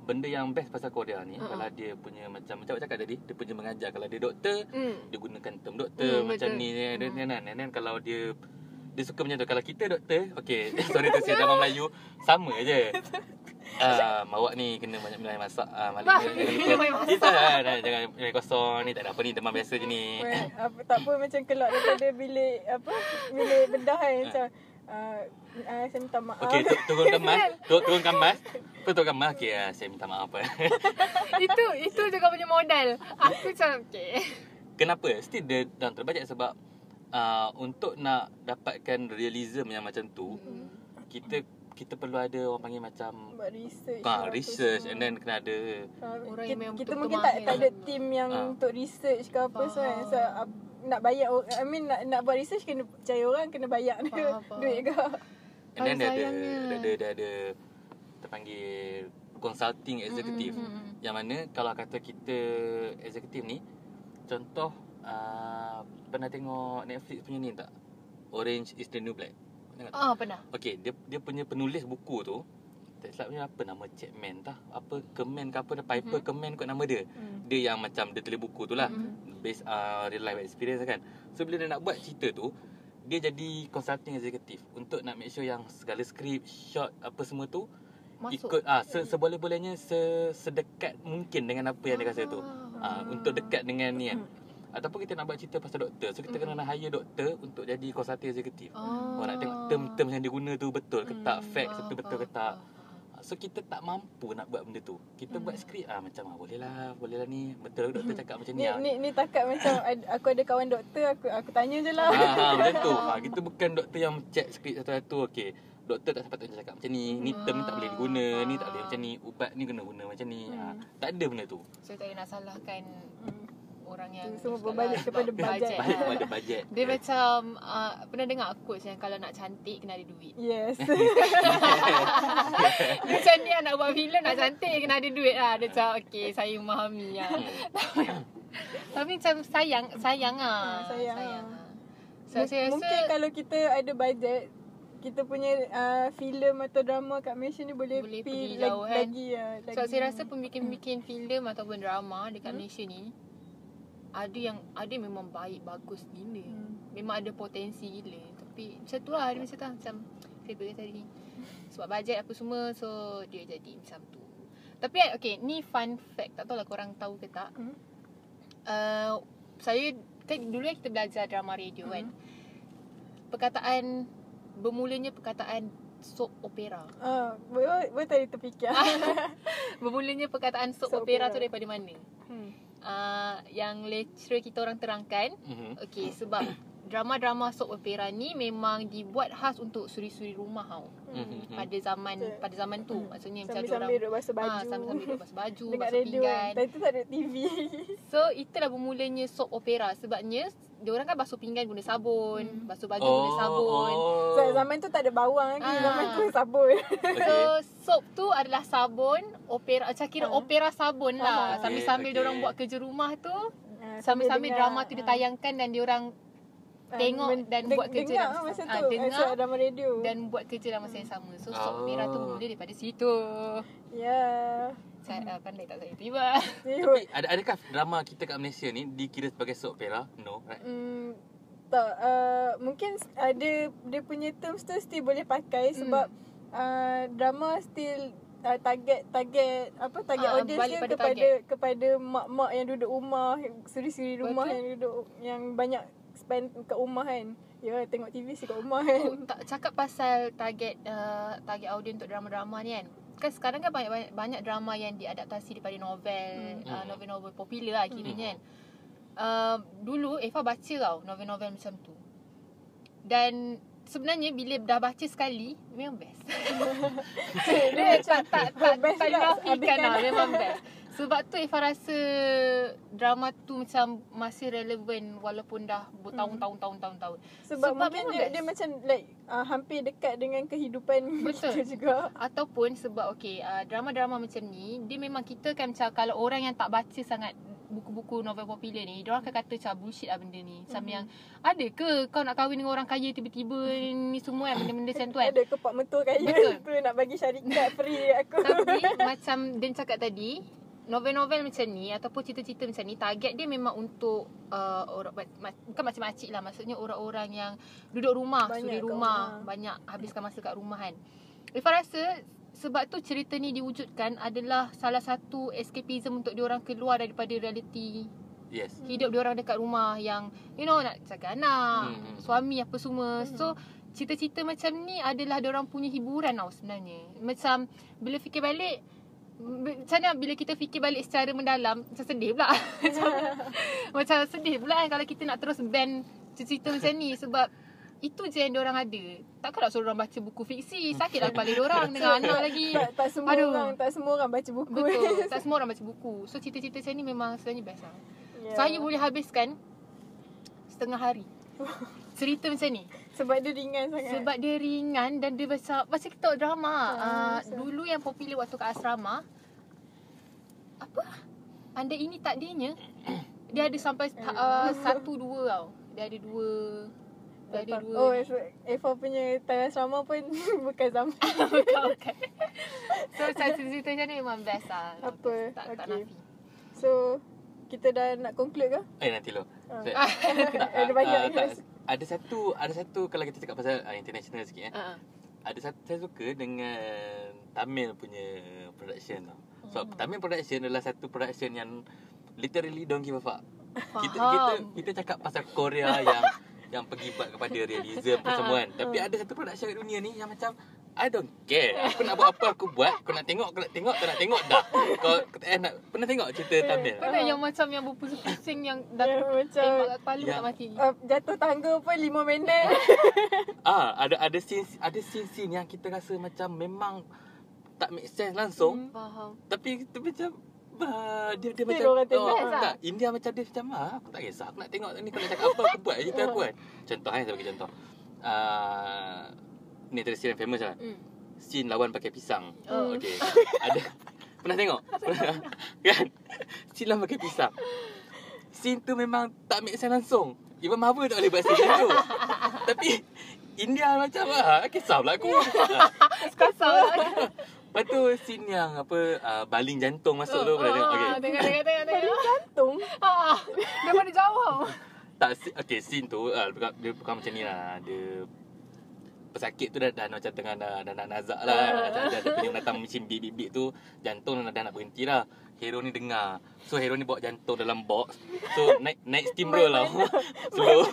benda yang best pasal Korea ni Uh-uh. kalau dia punya macam macam cakap tadi dia punya mengajar kalau dia doktor Hmm. dia gunakan term doktor Hmm, macam betul. ni kan and then kalau dia dia suka macam tu kalau kita doktor okey [LAUGHS] sorry tu saya drama Melayu sama je [LAUGHS] Uh, awak ni kena banyak minum air masak uh, Bah, [LAUGHS] minum air masak. Kita lah dah, Jangan air kosong ni Tak ada apa ni Demam biasa je ni apa, tak apa macam keluar daripada bilik apa bilik bedah kan macam uh, uh, saya minta maaf. Okey tu, turun kemas tu, Turun kemas Tu turun kemas Okey uh, saya minta maaf itu itu juga punya modal. Aku macam okey. Kenapa? Still dia dalam terbajet sebab uh, Untuk nak dapatkan realism yang macam tu Hmm. Kita kita perlu ada orang panggil macam buat research. Ah, apa research and then kena ada Ah, Orang kita, yang memang kita mungkin tak, tak ada team yang Ah. untuk research ke apa so, kan. So uh, nak bayar or- I mean nak, nak buat research kena cari orang kena bayar dia Faham, faham. duit ke. and then dia ada, dia ada dia ada terpanggil consulting executive Mm, mm, mm. yang mana kalau kata kita executive ni contoh uh, pernah tengok Netflix punya ni tak Orange is the New Black Pernah? Ah, pernah. Okey, dia dia punya penulis buku tu tak silap punya apa nama Chapman tah apa Kemen ke apa dia Piper Mhm. Kemen kot nama dia Hmm. dia yang macam dia tulis buku tu lah Mhm. based uh, real life experience kan so bila dia nak buat cerita tu dia jadi consulting executive untuk nak make sure yang segala skrip shot apa semua tu Masuk. ikut ah se, seboleh-bolehnya se, sedekat mungkin dengan apa yang dia rasa tu ah untuk dekat dengan ni kan ataupun kita nak buat cerita pasal doktor so kita kena nak hire doktor untuk jadi consulting executive Oh. Orang nak tengok term-term yang dia guna tu betul ke tak, Hmm, facts faham, tu betul ke tak. So kita tak mampu nak buat benda tu. Kita Hmm. buat skrip ah macam ah boleh lah, boleh lah ni. Betul doktor cakap macam ni. Ni, ah. ni ni takat macam aku ada kawan doktor aku aku tanya je lah. Ha, ha, macam tu. Ha, [LAUGHS] kita bukan doktor yang check skrip satu-satu. Okey. Doktor tak sepatutnya cakap macam ni. Ni term ni tak boleh diguna. Ni tak boleh macam ni. Ubat ni kena guna macam ni. Ha, tak ada benda tu. So tak nak salahkan Hmm. Orang yang Semua cakap berbalik kepada bajet. Balik lah. kepada bajet. Dia macam uh, pernah dengar quotes yang kalau nak cantik kena ada duit. Yes. Dia [LAUGHS] [LAUGHS] macam ni lah, nak buat filem nak cantik kena ada duit lah. Dia macam okay saya memahami lah. Hmm. [LAUGHS] Tapi macam sayang sayang lah. Ah, sayang lah. lah. So saya rasa Mungkin kalau kita ada bajet kita punya uh, filem atau drama kat Malaysia ni boleh, Boleh pergi pergi jauh, kan? lagi lah. Lagi. So saya rasa pembikin-pembikin filem ataupun drama dekat Hmm. Malaysia ni ada yang ada memang baik bagus gila. Hmm. Memang ada potensi gila. Tapi macam tu lah dia macam tu macam saya berkata tadi. Sebab bajet apa semua so dia jadi macam tu. Tapi okay ni fun fact tak tahu lah korang tahu ke tak. Hmm. Uh, saya kan dulu kan kita belajar drama radio kan. Perkataan bermulanya perkataan soap opera. Ah, boleh boleh tadi terfikir. [LAUGHS] Bermulanya perkataan soap, Soap opera, opera. tu daripada mana? hmm. Uh, yang lecturer kita orang terangkan Mhm. Okay sebab drama-drama soap opera ni memang dibuat khas untuk suri-suri rumah tau Mhm. pada zaman Betul. pada zaman tu Hmm. maksudnya macam Sambil-sambil diorang duduk basuh baju. Ah, sambil-sambil duduk basuh baju, [LAUGHS] Dekat basuh radio pinggan. Tadi tu tak ada TV. [LAUGHS] So itulah bermulanya soap opera sebabnya diorang kan basuh pinggan guna sabun, Hmm. basuh baju guna sabun. oh. So, zaman tu tak ada bawang lagi. Ah. Zaman tu sabun. [LAUGHS] So soap tu adalah sabun, opera macam kira Ah. opera sabun lah. Ah. Sambil-sambil Okay, diorang okay. buat kerja rumah tu, Ah, sambil-sambil drama tu ditayangkan dan diorang tengok men- dan buat kerja dengar dalam- masa ah, tu. dengar Dengar. drama radio. dan buat kerja dalam masa yang sama. So Oh. opera tu bermula daripada situ. Ya. Saya uh, pandai tak saya [LAUGHS] tiba. Tapi ada adakah drama kita kat Malaysia ni dikira sebagai soap opera? No, right? Hmm, tak uh, mungkin ada dia punya terms tu still boleh pakai sebab uh, drama still uh, target target apa target Ah, audience dia pada kepada target. kepada mak-mak yang duduk rumah, suri-suri rumah Betul. yang duduk yang banyak spend kat rumah kan. Ya, tengok TV si kat rumah kan. Oh, [LAUGHS] tak cakap pasal target uh, target audience untuk drama-drama ni kan. Kan sekarang kan banyak banyak, banyak drama yang diadaptasi daripada novel, Hmm. uh, novel-novel popular lah kiranya kan. Uh, dulu Eva baca tau novel-novel macam tu. Dan sebenarnya bila dah baca sekali memang best. [LAUGHS] [LAUGHS] Dia tak tak tak, tak juga, dinafikan habiskan. lah memang best. Sebab tu Eva rasa drama tu macam masih relevan walaupun dah bertahun-tahun tahun-tahun tahun. Sebab, Sebab mungkin dia, best. dia macam like uh, hampir dekat dengan kehidupan [LAUGHS] Betul. kita juga. Ataupun sebab okay, uh, drama-drama macam ni, dia memang kita kan macam kalau orang yang tak baca sangat buku-buku novel popular ni, dia orang akan kata macam bullshit lah benda ni. Macam Mhm. yang, ada ke kau nak kahwin dengan orang kaya tiba-tiba [LAUGHS] ni semua kan, benda-benda macam tu kan. Ada ke pak mentua kaya Betul. [LAUGHS] tu nak bagi syarikat free aku. Tapi macam Dan cakap tadi Novel-novel macam ni Ataupun cerita-cerita macam ni Target dia memang untuk uh, orang, Bukan macam makcik lah Maksudnya orang-orang yang Duduk rumah Banyak Suri rumah, rumah. Banyak habiskan masa kat rumah kan Ifah rasa Sebab tu cerita ni diwujudkan Adalah salah satu escapism Untuk diorang keluar daripada reality Yes. Hidup diorang dekat rumah Yang You know nak jaga anak Hmm. Suami apa semua Hmm. So cerita-cerita macam ni adalah diorang punya hiburan tau sebenarnya. Macam bila fikir balik macam mana bila kita fikir balik secara mendalam macam sedih pula. [LAUGHS] macam, macam sedih pula kan kalau kita nak terus ban cerita macam ni sebab itu je yang diorang ada. Takkan nak suruh orang baca buku fiksi. Sakitlah kepala diorang dengan anak lagi. tak, tak semua Aduh. orang tak semua orang baca buku. Betul. [LAUGHS] Tak semua orang baca buku. So cerita-cerita macam ni memang sebenarnya best lah. Ya. Saya boleh habiskan setengah hari. [LAUGHS] Cerita macam ni. sebab dia ringan sangat. Sebab dia ringan dan dia macam macam kita drama. Ha, Uh, dulu yang popular waktu kat asrama apa? Anda ini tak dianya. Dia ada sampai uh, satu dua tau. Dia ada dua. Dia ada dua. Oh, so Eva punya time asrama pun [LAUGHS] bukan zaman. [LAUGHS] Bukan, bukan. So macam cerita macam ni memang best lah. Apa? Tak, tak Okay. nafi. So, kita dah nak conclude ke? Eh nanti lo. Ah. Tak, [LAUGHS] Ada banyak ke? tak, ada satu ada satu kalau kita cakap pasal uh, international sikit eh. Uh, Ada satu saya suka dengan Tamil punya production tau. So Hmm. Tamil production adalah satu production yang literally don't give a fuck. Kita Faham. kita kita cakap pasal Korea [LAUGHS] yang yang pergi buat kepada realism apa semua kan. Tapi ada satu production kat dunia ni yang macam I don't care. Aku nak buat apa aku buat. Kau nak tengok, kau nak tengok, kau nak tengok dah. Kau payah nak pernah tengok cerita Tamil. Mana yang macam yang berpusing-pusing yang [LAUGHS] dah Yang macam tembak kat kepala Yang- tak mati. uh, jatuh tangga pun 5 minit. [LAUGHS] Ah, ada ada scene ada scene-scene yang kita rasa macam memang tak make sense langsung. Faham. Tapi tu macam bah, dia dia Still macam orang oh, tak India macam dia macam ah aku tak kisah aku nak tengok ni kau nak cakap apa aku buat cerita aku kan. Contoh eh saya bagi contoh. Ah ni ada scene yang famous lah. Hmm. Scene lawan pakai pisang. Oh. Okey. [LAUGHS] ada pernah tengok? Pernah, [LAUGHS] kan? Scene lawan pakai pisang. Scene tu memang tak make sense langsung. Even Marvel tak boleh buat scene tu. [LAUGHS] Tapi India macam ah kisah pula aku. Ah. Kasar lah. Lepas tu scene yang apa uh, baling jantung masuk tu pernah tengok. Okey. Ah, Tengok, tengok, tengok, tengok. Jantung. Ah, daripada jauh. Tak si- okey scene tu uh, bukan, dia bukan macam ni lah. Dia pesakit tu dah, dah macam tengah dah, dah nak nazak lah. Dah, dah, dah datang mesin bip-bip tu. Jantung dah, dah nak berhenti lah. Hero ni dengar. So hero ni bawa jantung dalam box. So naik naik steamroll lah. Slow.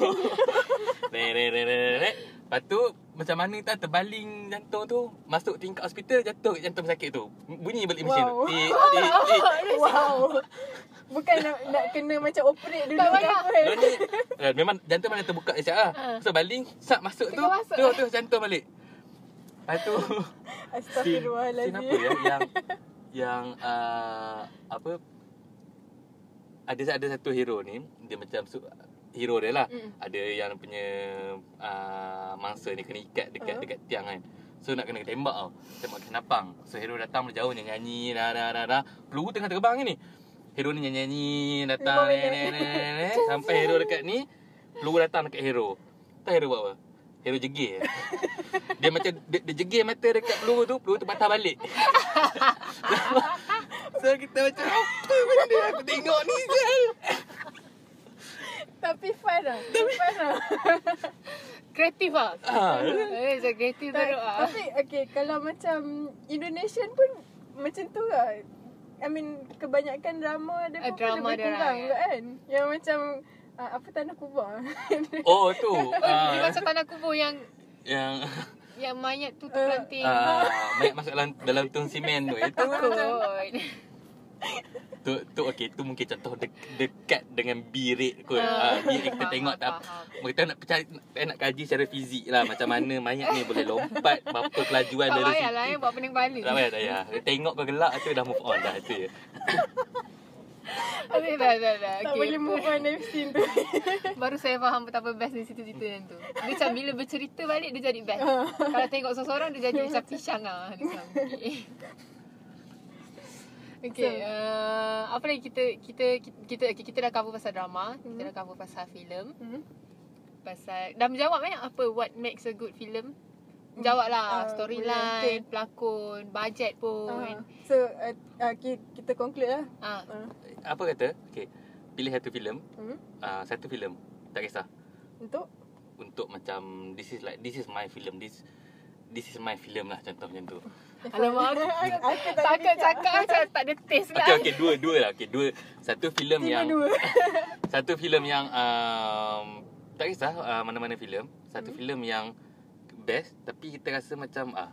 Nek nek nek nek nek. Lepas tu macam mana tak terbaling jantung tu masuk tingkat hospital jatuh kat jantung pesakit tu. Bunyi balik mesin tu. Wow. Tik tik tik. Wow. Bukan nak, nak kena macam operate dulu Tak payah. ni eh, memang jantung mana terbuka siap lah. Ha. So baling sat masuk tu, masuk. tu tu jantung balik. Lepas tu [LAUGHS] Astagfirullahalazim. apa ya yang yang uh, apa ada ada satu hero ni dia macam su, hero dia lah. Mm. Ada yang punya uh, mangsa ni kena ikat dekat Ah. dekat tiang kan. So nak kena tembak tau. Tembak kenapang. So hero datang dari jauh nyanyi dah dah dah dah. Peluru tengah terbang ni. Hero ni nyanyi datang minit. ni ni ni sampai hero dekat ni peluru datang dekat hero. Tahu hero buat apa? Hero jegir. Dia macam dia, dia jegir mata dekat peluru tu, peluru tu patah balik. [LAUGHS] so kita macam apa benda aku tengok ni Zal? Tapi fun lah. Tapi fun lah. [LAUGHS] kreatif ah. Ah. Eh, macam kreatif Tak, teruk ah. Tapi okay kalau macam Indonesian pun macam tu lah. I mean kebanyakan drama dia Ah, pun drama lebih kurang orang, juga kan. Yang macam uh, apa tanah kubur. [LAUGHS] Oh tu. [LAUGHS] Oh, dia ah, macam tanah kubur yang yang yang mayat tu Eh, terpelanting. ah, banyak masuk dalam dalam tong simen tu. Itu Takut. Tu tu okey tu mungkin contoh de, dekat dengan birit kot. Ah, Ah, birit kita tengok tak kita nak percaya nak, nak kaji secara fizik lah macam mana mayat ni boleh lompat berapa kelajuan Tak dari payah lah eh, buat pening kepala. Tak payah, tak payah. Tengok kau gelak tu dah move on dah tu je. [LAUGHS] Okay, dah, dah, dah. tak Okay. boleh move on dari scene tu. [LAUGHS] Baru saya faham betapa best dia cerita-cerita yang tu. Dia macam bila bercerita balik dia jadi best. Ah. Kalau tengok seorang-seorang dia jadi macam pisang lah. Dia macam, Okay. Okay, So- uh, apa lagi kita kita kita kita, kita dah cover pasal drama, kita Hmm. dah cover pasal filem, Hmm. pasal dah menjawab eh apa what makes a good film? Jawab lah Ah, storyline, boleh, pelakon, bajet pun. Ah, so uh, uh, ki- kita conclude lah. Ah, Uh, Apa kata? Okay. Pilih satu filem. hmm. Uh, satu filem. Tak kisah. Untuk Untuk macam this is like this is my film. This this is my film lah contoh macam tu. Alamak, [LAUGHS] aku, Aku tak takut cakap macam tak ada taste lah. Okay, okay, dua, dua lah. Okay, dua. Satu filem yang dua. [LAUGHS] satu filem yang um, tak kisah uh, mana-mana filem. Satu Hmm. filem yang best tapi kita rasa macam ah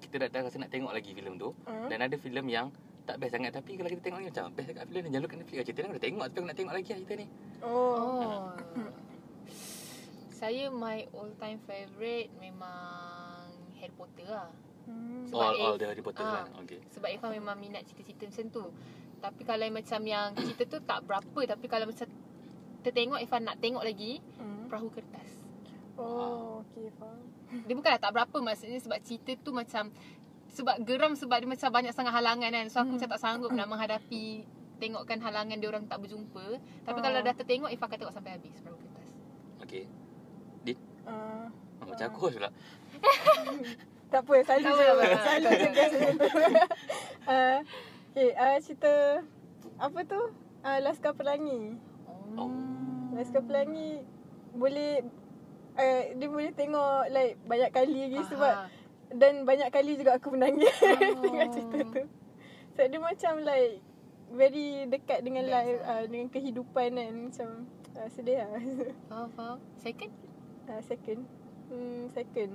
kita dah, dah rasa nak tengok lagi filem tu. Hmm. Dan ada filem yang tak best sangat tapi kalau kita tengok ni macam best dekat filem ni jangan lupa Netflix. Cerita ni dah tengok tapi aku nak tengok lagi lah cerita ni. Oh. Oh. Saya my all time favourite memang Harry Potter lah. Hmm. Sebab all if- all the Harry Potter ah. kan. Okay. Sebab Irfan memang minat cerita-cerita macam tu. Tapi kalau yang macam yang [COUGHS] cerita tu tak berapa tapi kalau macam tertengok Irfan nak tengok lagi Hmm. perahu kertas. Oh, okay, faham. Dia bukanlah tak berapa maksudnya sebab cerita tu macam sebab geram sebab dia macam banyak sangat halangan kan. So aku Hmm. macam tak sanggup nak menghadapi tengokkan halangan dia orang tak berjumpa. Tapi Oh. kalau dah tertengok Irfan akan tengok sampai habis perahu kertas. Okay. Uh, Oh, macam aku pula. [LAUGHS] tak apa, selalu Tak je. Selalu je guys macam uh, okay, uh, cerita apa tu? Uh, Laskar Pelangi. Oh. Laskar Pelangi boleh uh, dia boleh tengok like banyak kali lagi sebab dan banyak kali juga aku menangis [LAUGHS] Oh. tengok cerita tu. Sebab dia macam like very dekat dengan Best life uh, dengan kehidupan kan macam uh, sedih lah. [LAUGHS] Faham, faham. Second? uh, second. Hmm, second.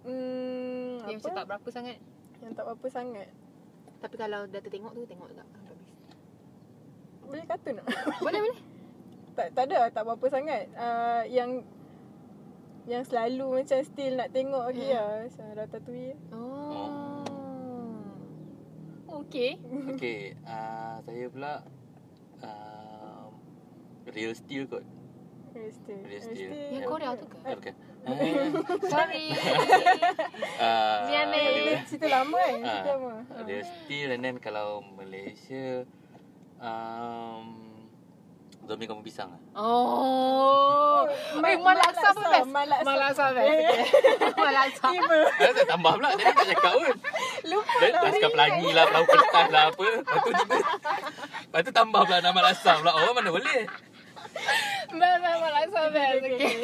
Hmm, Yang macam apa? tak berapa sangat. Yang tak apa sangat. Tapi kalau dah tertengok tu, tengok juga. sampai habis. Boleh kata nak? [LAUGHS] Boleh, boleh. tak tak ada tak apa sangat. Uh, yang yang selalu macam still nak tengok lagi Hmm. lah. Macam Ratatouille. Oh. Okay. Okay, uh, saya pula uh, Real Steel kot. Real Steel. Real Steel. Yang Korea tu ke? Eh, bukan. Sorry. uh, Lian eh. Eh, cerita lama kan? Ah, Cerita lama. Ah. Real Steel and then kalau Malaysia um, Zombie Kampung Pisang lah. Oh. Ma- Eh, malaksa pun best. Malaksa. Malaksa best. [LAUGHS] Malaksa. Tak tambah pula Tadi tak cakap pun Lupa Dan lah. Laskar Pelangi lah Perahu kertas lah apa Lepas tu tiba Lepas tu tambah pula nama Laskar pula Oh mana boleh Best, best. Malaksa best. Okay.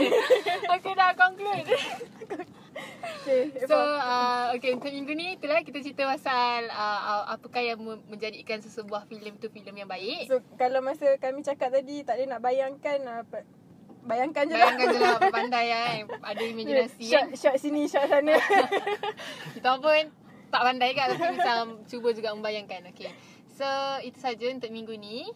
Okay, dah conclude. Okay. So, uh, okay, untuk minggu ni itulah kita cerita pasal uh, uh, apakah yang me- menjadikan sesebuah filem tu filem yang baik. So kalau masa kami cakap tadi tak boleh nak bayangkan apa bayangkan je lah. Bayangkan je lah pandai kan. [LAUGHS] Ada imaginasi shot, kan. shot sini, shot sana. [LAUGHS] Kita pun tak pandai kan tapi macam cuba juga membayangkan. Okay. So, itu saja untuk minggu ni.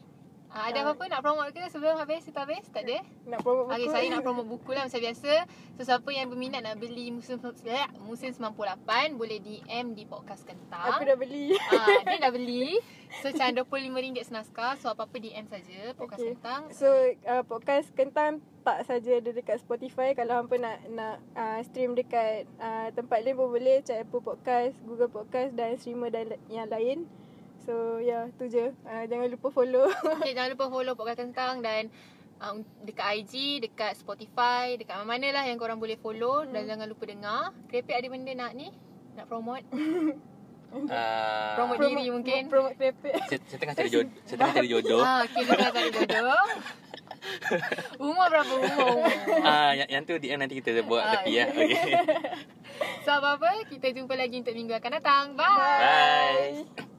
Uh, ada apa-apa nak promote ke sebelum habis? Kita habis? Tak ada? nak promote buku. Okay, saya nak promote buku lah macam biasa. So, siapa yang berminat nak beli musim, eh, musim 98 boleh DM di podcast kentang. Aku dah beli. Ah, dia dah beli. So macam RM25 senaskah. So apa-apa DM saja podcast okay. kentang. So uh, podcast kentang tak saja ada dekat Spotify kalau hampa nak nak uh, stream dekat uh, tempat lain pun boleh macam Apple Podcast, Google Podcast dan streamer dan yang lain. So ya yeah, tu je. Uh, jangan lupa follow. [LAUGHS] Okay, jangan lupa follow podcast kentang dan um, dekat IG, dekat Spotify, dekat mana-mana lah yang korang boleh follow dan jangan lupa dengar. Krepek ada benda nak ni? Nak promote? [LAUGHS] uh, Promote diri mungkin. Promote krepek. [LAUGHS] saya, saya tengah cari jodoh Saya tengah cari jodoh Ah, okay, dengar cari jodoh. Umur berapa umur? Ah, yang, yang tu DM nanti kita buat Ah, tepi ya. Okay. So apa-apa, kita jumpa lagi untuk minggu akan datang. Bye. Bye.